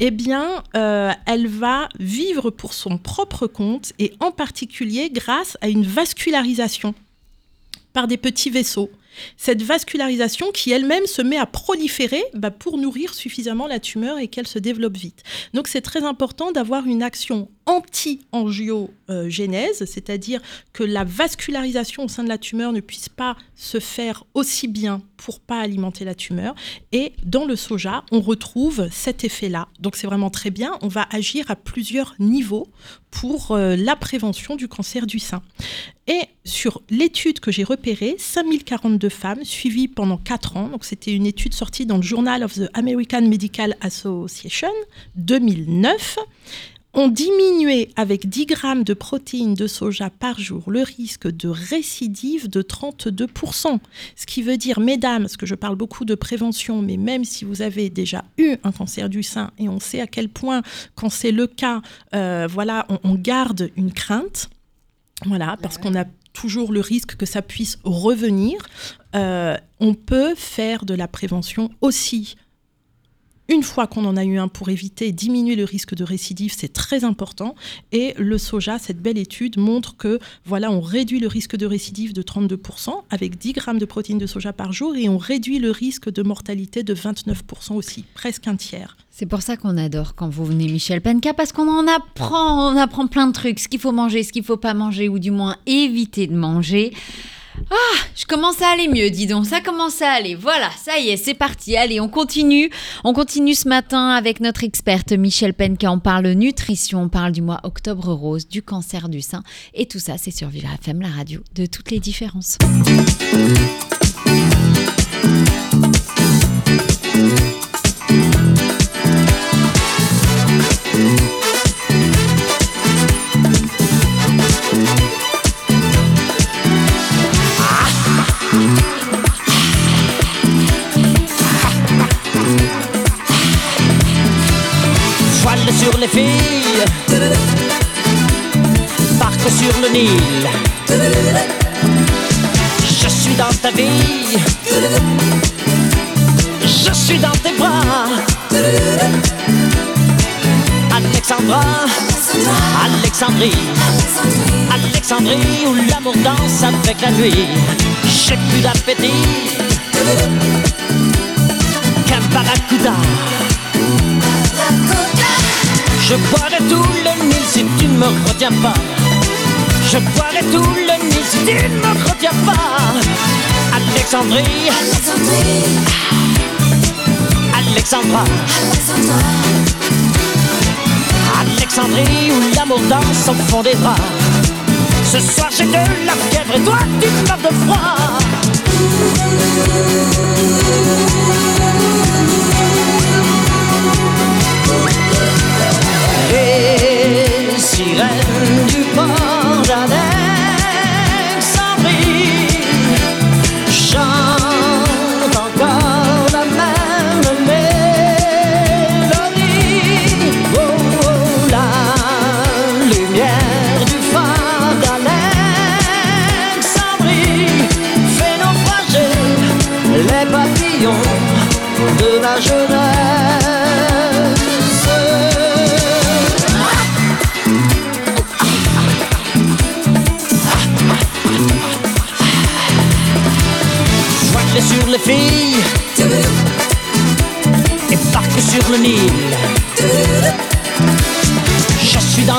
eh bien, euh, elle va vivre pour son propre compte, et en particulier grâce à une vascularisation par des petits vaisseaux. Cette vascularisation qui elle-même se met à proliférer bah, pour nourrir suffisamment la tumeur et qu'elle se développe vite. Donc c'est très important d'avoir une action anti-angiogénèse, c'est-à-dire que la vascularisation au sein de la tumeur ne puisse pas se faire aussi bien pour pas alimenter la tumeur. Et dans le soja, on retrouve cet effet-là. Donc c'est vraiment très bien. On va agir à plusieurs niveaux pour euh, la prévention du cancer du sein. Et sur l'étude que j'ai repérée, 5042 femmes suivies pendant 4 ans, donc c'était une étude sortie dans le Journal of the American Medical Association 2009, on diminuait avec 10 grammes de protéines de soja par jour le risque de récidive de 32%. Ce qui veut dire, mesdames, parce que je parle beaucoup de prévention, mais même si vous avez déjà eu un cancer du sein, et on sait à quel point, quand c'est le cas, euh, voilà, on, on garde une crainte. Voilà, parce qu'on a toujours le risque que ça puisse revenir. Euh, on peut faire de la prévention aussi. Une fois qu'on en a eu un pour éviter, diminuer le risque de récidive, c'est très important. Et le soja, cette belle étude montre que voilà, on réduit le risque de récidive de 32% avec 10 grammes de protéines de soja par jour et on réduit le risque de mortalité de 29% aussi, presque un tiers. C'est pour ça qu'on adore quand vous venez, Michel Penka, parce qu'on en apprend, on apprend plein de trucs, ce qu'il faut manger, ce qu'il faut pas manger, ou du moins éviter de manger. Ah, je commence à aller mieux, dis donc. Ça commence à aller. Voilà, ça y est, c'est parti. Allez, on continue. On continue ce matin avec notre experte Michel Penka. On parle nutrition, on parle du mois octobre rose, du cancer du sein. Et tout ça, c'est sur Vivre FM, la radio de toutes les différences. Je suis dans ta vie, je suis dans tes bras. Alexandra, Alexandrie, Alexandrie où l'amour danse avec la nuit. J'ai plus d'appétit qu'un barracuda. Je boirai tout le Nil si tu ne me retiens pas. Je boirai tout le si tu ne me retiens pas. Alexandrie, Alexandra, Alexandrie où l'amour danse au fond des draps. Ce soir j'ai de la fièvre et toi tu meurs de froid. Les sirènes du port all that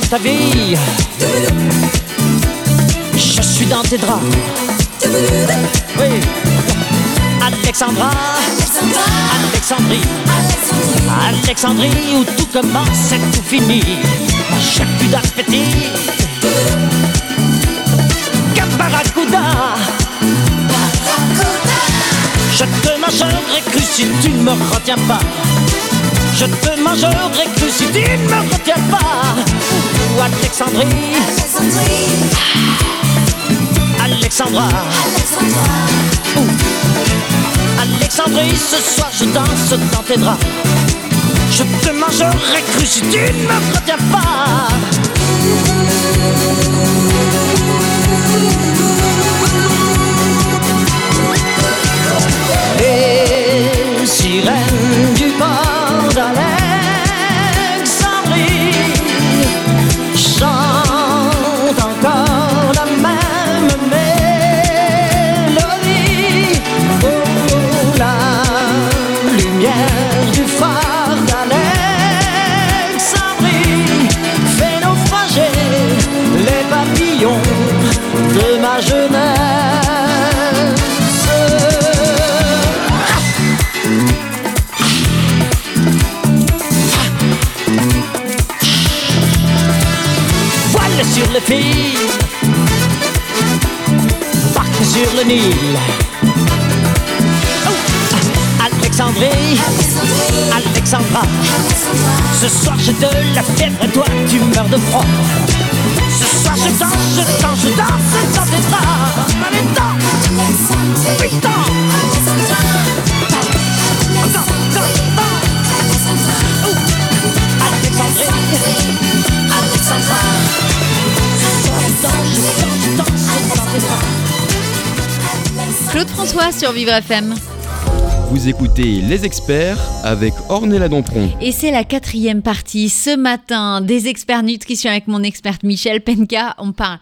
Ta vie, je suis dans tes draps. Oui, Alexandra, Alexandrie, Alexandrie où tout commence et tout finit. J'ai plus d'appétit qu'un barracuda. Je te mangerai cru si tu ne me retiens pas. Je te mangerai cru si tu ne me retiens pas. Alexandrie, Alexandra. Alexandrie, ce soir je danse dans tes draps. Je te mangerai cru si tu ne me retiens pas. Les sirènes du port d'Alexandrie Voile sur le fil, barque sur le Nil. Oh, Alexandrie, Alexandra. Ce soir j'ai de la fièvre toi tu meurs de froid. Ce soir je danse, je danse, je danse dans tes bras. Ouh. Alexandrie, Alexandra. Claude François sur Vivre FM. Vous écoutez Les Experts avec Ornella Dampron. Et c'est la quatrième partie ce matin des experts nutrition avec mon experte Michel Penka. On parle.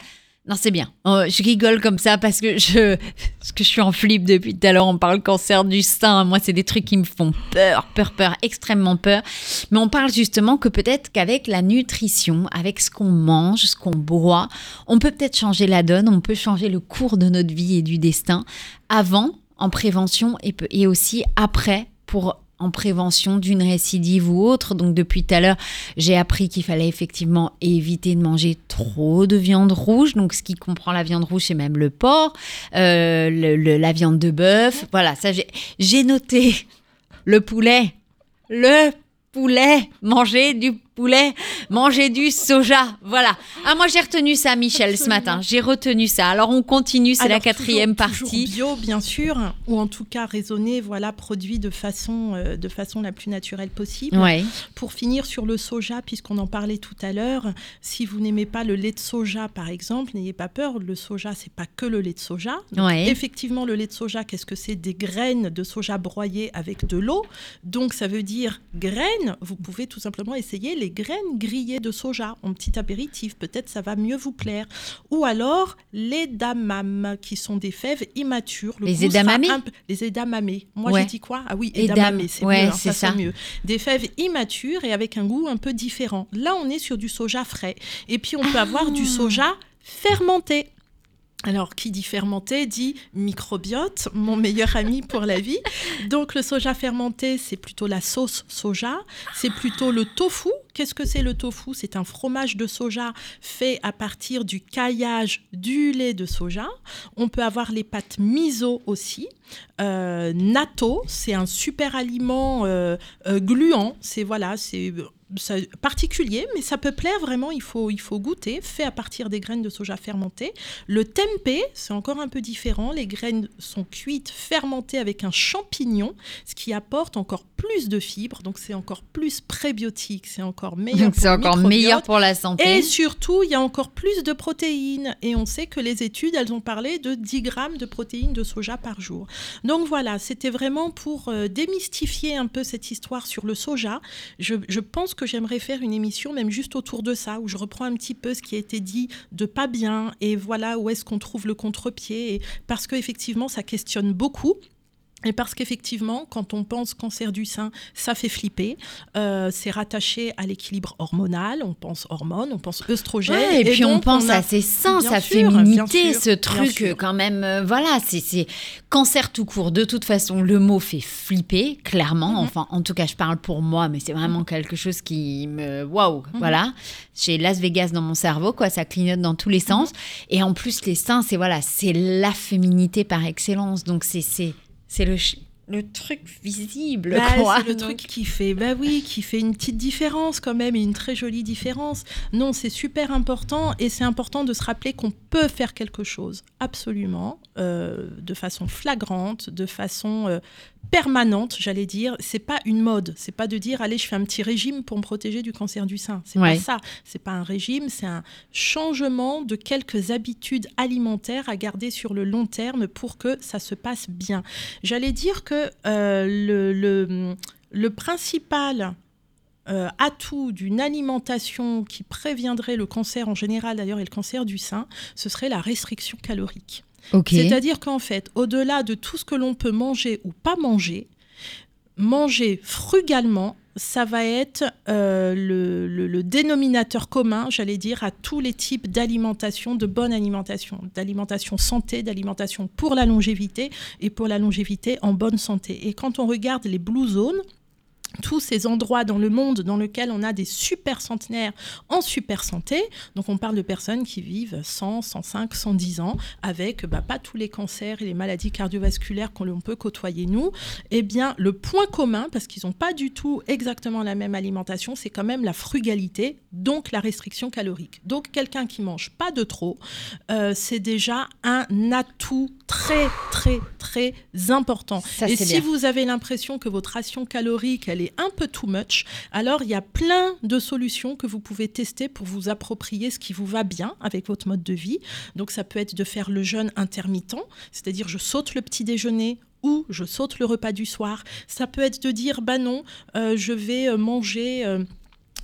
Non, c'est bien. Oh, je rigole comme ça parce que je, parce que je suis en flip depuis tout à l'heure. On parle cancer du sein. Moi, c'est des trucs qui me font peur, peur, peur, extrêmement peur. Mais on parle justement que peut-être qu'avec la nutrition, avec ce qu'on mange, ce qu'on boit, on peut peut-être changer la donne. On peut changer le cours de notre vie et du destin avant, en prévention et, et aussi après pour en prévention d'une récidive ou autre. Donc depuis tout à l'heure, j'ai appris qu'il fallait effectivement éviter de manger trop de viande rouge. Donc ce qui comprend la viande rouge, c'est même le porc, euh, la viande de bœuf. Voilà, ça j'ai- j'ai noté le poulet. Le poulet, manger du poulet, manger du soja. Voilà. Ah, moi j'ai retenu ça, Michel, ce matin. J'ai retenu ça. Alors on continue, c'est la quatrième toujours- toujours partie. bio, bien sûr, ou en tout cas raisonné, voilà, produit de façon, euh, de façon la plus naturelle possible. Ouais. Pour finir sur le soja, puisqu'on en parlait tout à l'heure, si vous n'aimez pas le lait de soja, par exemple, n'ayez pas peur. Le soja, c'est pas que le lait de soja. Donc, Ouais. Effectivement, le lait de soja, qu'est-ce que c'est? Des graines de soja broyées avec de l'eau. Donc, ça veut dire graines. Vous pouvez tout simplement essayer les graines grillées de soja en petit apéritif. Peut-être ça va mieux vous plaire. Ou alors les damam, qui sont des fèves immatures. Le Les edamame? Les edamamés. Moi, Ouais. j'ai dit quoi? Ah oui, Edam- edamame, c'est ouais, mieux. hein, c'est ça, ça. c'est mieux. Des fèves immatures et avec un goût un peu différent. Là, on est sur du soja frais. Et puis, on peut avoir Ah. du soja fermenté. Alors, qui dit fermenté dit microbiote, mon meilleur ami pour la vie. Donc, le soja fermenté, c'est plutôt la sauce soja. C'est plutôt le tofu. Qu'est-ce que c'est le tofu? C'est un fromage de soja fait à partir du caillage du lait de soja. On peut avoir les pâtes miso aussi. Euh, natto, c'est un super aliment euh, euh, gluant. C'est voilà, c'est ça- particulier, mais ça peut plaire vraiment. Il faut, il faut goûter. Fait à partir des graines de soja fermentées. Le tempeh, c'est encore un peu différent. Les graines sont cuites, fermentées avec un champignon, ce qui apporte encore plus de fibres. Donc c'est encore plus prébiotique. C'est encore meilleur. Donc pour c'est le encore microbiote. meilleur pour la santé. Et surtout, il y a encore plus de protéines. Et on sait que les études, elles ont parlé de 10 grammes de protéines de soja par jour. Donc voilà, c'était vraiment pour euh, démystifier un peu cette histoire sur le soja. Je, je pense que j'aimerais faire une émission même juste autour de ça, où je reprends un petit peu ce qui a été dit de pas bien et voilà où est-ce qu'on trouve le contre-pied. Parce qu'effectivement, ça questionne beaucoup. Et parce qu'effectivement, quand on pense cancer du sein, ça fait flipper. Euh, c'est rattaché à l'équilibre hormonal. On pense hormones, on pense œstrogènes. Ouais, et, puis on pense a- à ses seins, Bien sa sûr, féminité, sûr, ce truc quand même. euh, voilà, c'est cancer tout court. De toute façon, le mot fait flipper, clairement. Mhm. Enfin, en tout cas, je parle pour moi, mais c'est vraiment quelque chose qui me. Waouh, Mhm. voilà. J'ai Las Vegas dans mon cerveau, quoi. Ça clignote dans tous les Mhm. sens. Et en plus, les seins, c'est voilà, c'est la féminité par excellence. Donc c'est c'est le le truc visible, Bah, quoi. c'est le truc qui fait, bah oui, qui fait une petite différence quand même, et une très jolie différence. Non, c'est super important, et c'est important de se rappeler qu'on peut faire quelque chose, absolument, euh, de façon flagrante, de façon euh, permanente, j'allais dire. C'est pas une mode, c'est pas de dire, allez, je fais un petit régime pour me protéger du cancer du sein. C'est Ouais. pas ça. C'est pas un régime, c'est un changement de quelques habitudes alimentaires à garder sur le long terme pour que ça se passe bien. J'allais dire que euh, le, le, le principal euh, atout d'une alimentation qui préviendrait le cancer en général d'ailleurs et le cancer du sein, ce serait la restriction calorique. C'est-à-dire qu'en fait, au-delà de tout ce que l'on peut manger ou pas manger, manger frugalement, ça va être euh, le- le dénominateur commun, j'allais dire, à tous les types d'alimentation, de bonne alimentation, d'alimentation santé, d'alimentation pour la longévité et pour la longévité en bonne santé. Et quand on regarde les blue zones, tous ces endroits dans le monde dans lesquels on a des super centenaires en super santé. Donc on parle de personnes qui vivent 100, 105, 110 ans avec bah, pas tous les cancers et les maladies cardiovasculaires qu'on peut côtoyer nous. Eh bien, le point commun, parce qu'ils n'ont pas du tout exactement la même alimentation, c'est quand même la frugalité, donc la restriction calorique. Donc quelqu'un qui mange pas de trop, euh, c'est déjà un atout très très très important. Ça, et si bien. vous avez l'impression que votre ration calorique elle est un peu too much, alors il y a plein de solutions que vous pouvez tester pour vous approprier ce qui vous va bien avec votre mode de vie. Donc ça peut être de faire le jeûne intermittent, c'est-à-dire je saute le petit déjeuner ou je saute le repas du soir. Ça peut être de dire bah non, euh, je vais euh, manger. euh,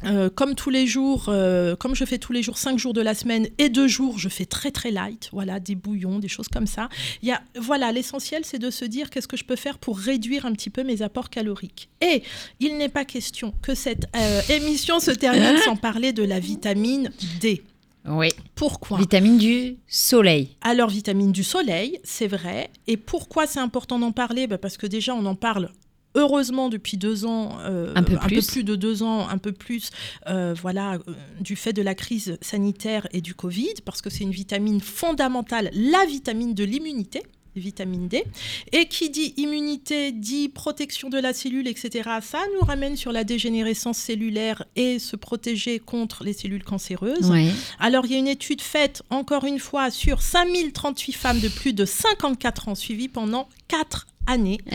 euh, comme tous les jours, euh, comme je fais tous les jours, cinq jours de la semaine et deux jours, je fais très très light, voilà, des bouillons, des choses comme ça. Il y a, voilà, l'essentiel c'est de se dire qu'est-ce que je peux faire pour réduire un petit peu mes apports caloriques. Et il n'est pas question que cette euh, émission se termine sans parler de la vitamine D. Oui. Pourquoi? Vitamine du soleil. alors, vitamine du soleil, c'est vrai. Et pourquoi c'est important d'en parler? Bah, Parce que déjà, on en parle. Heureusement, depuis deux ans, euh, Un peu plus. de deux ans, un peu plus, euh, voilà, euh, du fait de la crise sanitaire et du Covid, parce que c'est une vitamine fondamentale, la vitamine de l'immunité, vitamine D. Et qui dit immunité, dit protection de la cellule, etc. Ça nous ramène sur la dégénérescence cellulaire et se protéger contre les cellules cancéreuses. Alors, il y a une étude faite, encore une fois, sur 5038 femmes de plus de 54 ans suivies pendant 4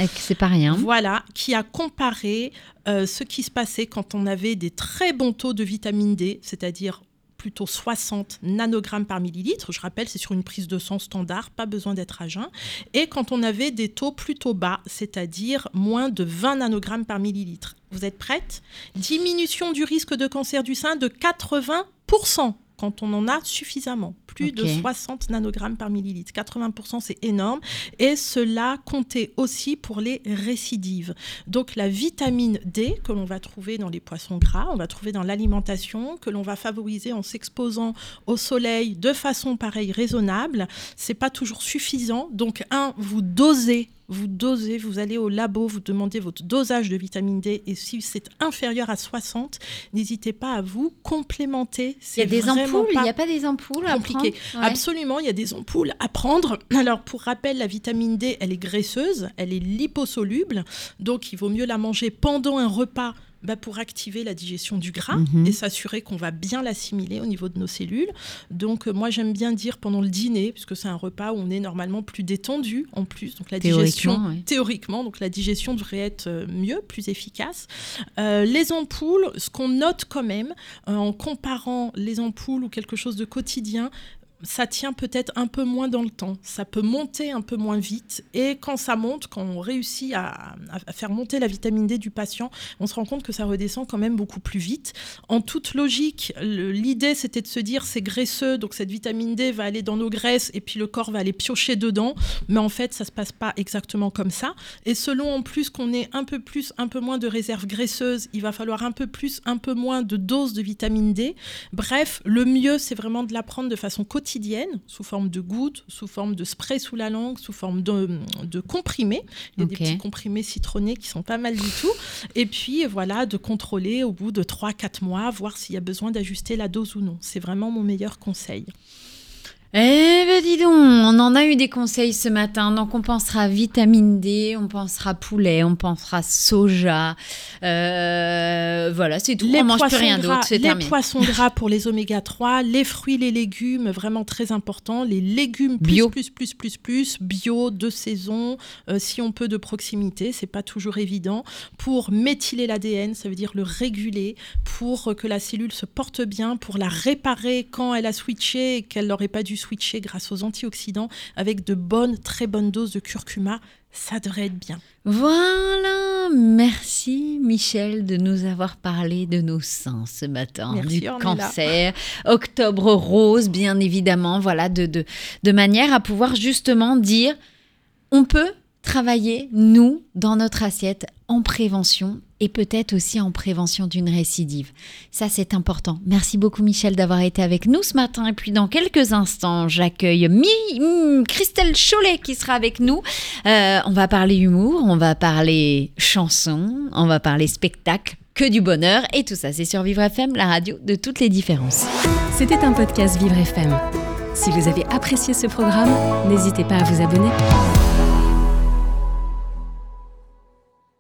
que C'est pas rien. Voilà, qui a comparé euh, ce qui se passait quand on avait des très bons taux de vitamine D, c'est-à-dire plutôt 60 nanogrammes par millilitre. Je rappelle, c'est sur une prise de sang standard, pas besoin d'être à jeun. Et quand on avait des taux plutôt bas, c'est-à-dire moins de 20 nanogrammes par millilitre. Vous êtes prête? Diminution du risque de cancer du sein de 80% quand on en a suffisamment. Plus de Ok. 60 nanogrammes par millilitre. 80%, c'est énorme. Et cela comptait aussi pour les récidives. Donc la vitamine D que l'on va trouver dans les poissons gras, on va trouver dans l'alimentation, que l'on va favoriser en s'exposant au soleil de façon pareille raisonnable, c'est pas toujours suffisant. Donc un, vous dosez vous dosez, vous allez au labo, vous demandez votre dosage de vitamine D et si c'est inférieur à 60, n'hésitez pas à vous complémenter. Il y a des ampoules, il n'y a pas des ampoules à compliqué. Ouais. Absolument, il y a des ampoules à prendre. Alors, pour rappel, la vitamine D, elle est graisseuse, elle est liposoluble, donc il vaut mieux la manger pendant un repas bah, pour activer la digestion du gras Mhm. et s'assurer qu'on va bien l'assimiler au niveau de nos cellules. Donc, euh, moi, j'aime bien dire pendant le dîner, puisque c'est un repas où on est normalement plus détendu en plus, donc la digestion Théoriquement, ouais. théoriquement, donc la digestion devrait être euh, mieux, plus efficace. Euh, les ampoules, ce qu'on note quand même, euh, en comparant les ampoules ou quelque chose de quotidien, ça tient peut-être un peu moins dans le temps. Ça peut monter un peu moins vite. Et quand ça monte, quand on réussit à, faire monter la vitamine D du patient, on se rend compte que ça redescend quand même beaucoup plus vite. En toute logique, l'idée c'était de se dire c'est graisseux, donc cette vitamine D va aller dans nos graisses et puis le corps va aller piocher dedans. Mais en fait, ça se passe pas exactement comme ça. Et selon en plus qu'on ait un peu plus, un peu moins de réserve graisseuse, il va falloir un peu plus, un peu moins de doses de vitamine D. Bref, le mieux, c'est vraiment de la prendre de façon quotidienne, sous forme de gouttes, sous forme de spray sous la langue, sous forme de, de comprimés. Il y a des petits comprimés citronnés qui sont pas mal du tout. Et puis, voilà, de contrôler au bout de 3-4 mois, voir s'il y a besoin d'ajuster la dose ou non. C'est vraiment mon meilleur conseil. Eh ben dis donc, on en a eu des conseils ce matin. Donc on pensera vitamine D, on pensera poulet, on pensera soja. Euh, voilà, c'est tout. on mange plus rien d'autre, c'est les terminé. poissons gras pour les oméga 3, les fruits, les légumes, vraiment très important. Les légumes plus, Bio. plus, plus, plus, plus, bio, de saison, euh, si on peut de proximité, c'est pas toujours évident. Pour méthyler l'ADN, ça veut dire le réguler, pour que la cellule se porte bien, pour la réparer quand elle a switché et qu'elle n'aurait pas dû switcher grâce aux antioxydants, avec de bonnes, très bonnes doses de curcuma. Ça devrait être bien. Voilà, merci Michel de nous avoir parlé de nos seins ce matin, Merci, du cancer, octobre rose bien évidemment, voilà, de, de, de manière à pouvoir justement dire, on peut travailler, nous, dans notre assiette, en prévention et peut-être aussi en prévention d'une récidive. Ça, c'est important. Merci beaucoup, Michel, d'avoir été avec nous ce matin. Et puis, dans quelques instants, j'accueille hmm, Christelle Cholet qui sera avec nous. Euh, on va parler humour, on va parler chanson, on va parler spectacle. Que du bonheur et tout ça, c'est sur Vivre FM, la radio de toutes les différences. C'était un podcast Vivre FM. Si vous avez apprécié ce programme, n'hésitez pas à vous abonner.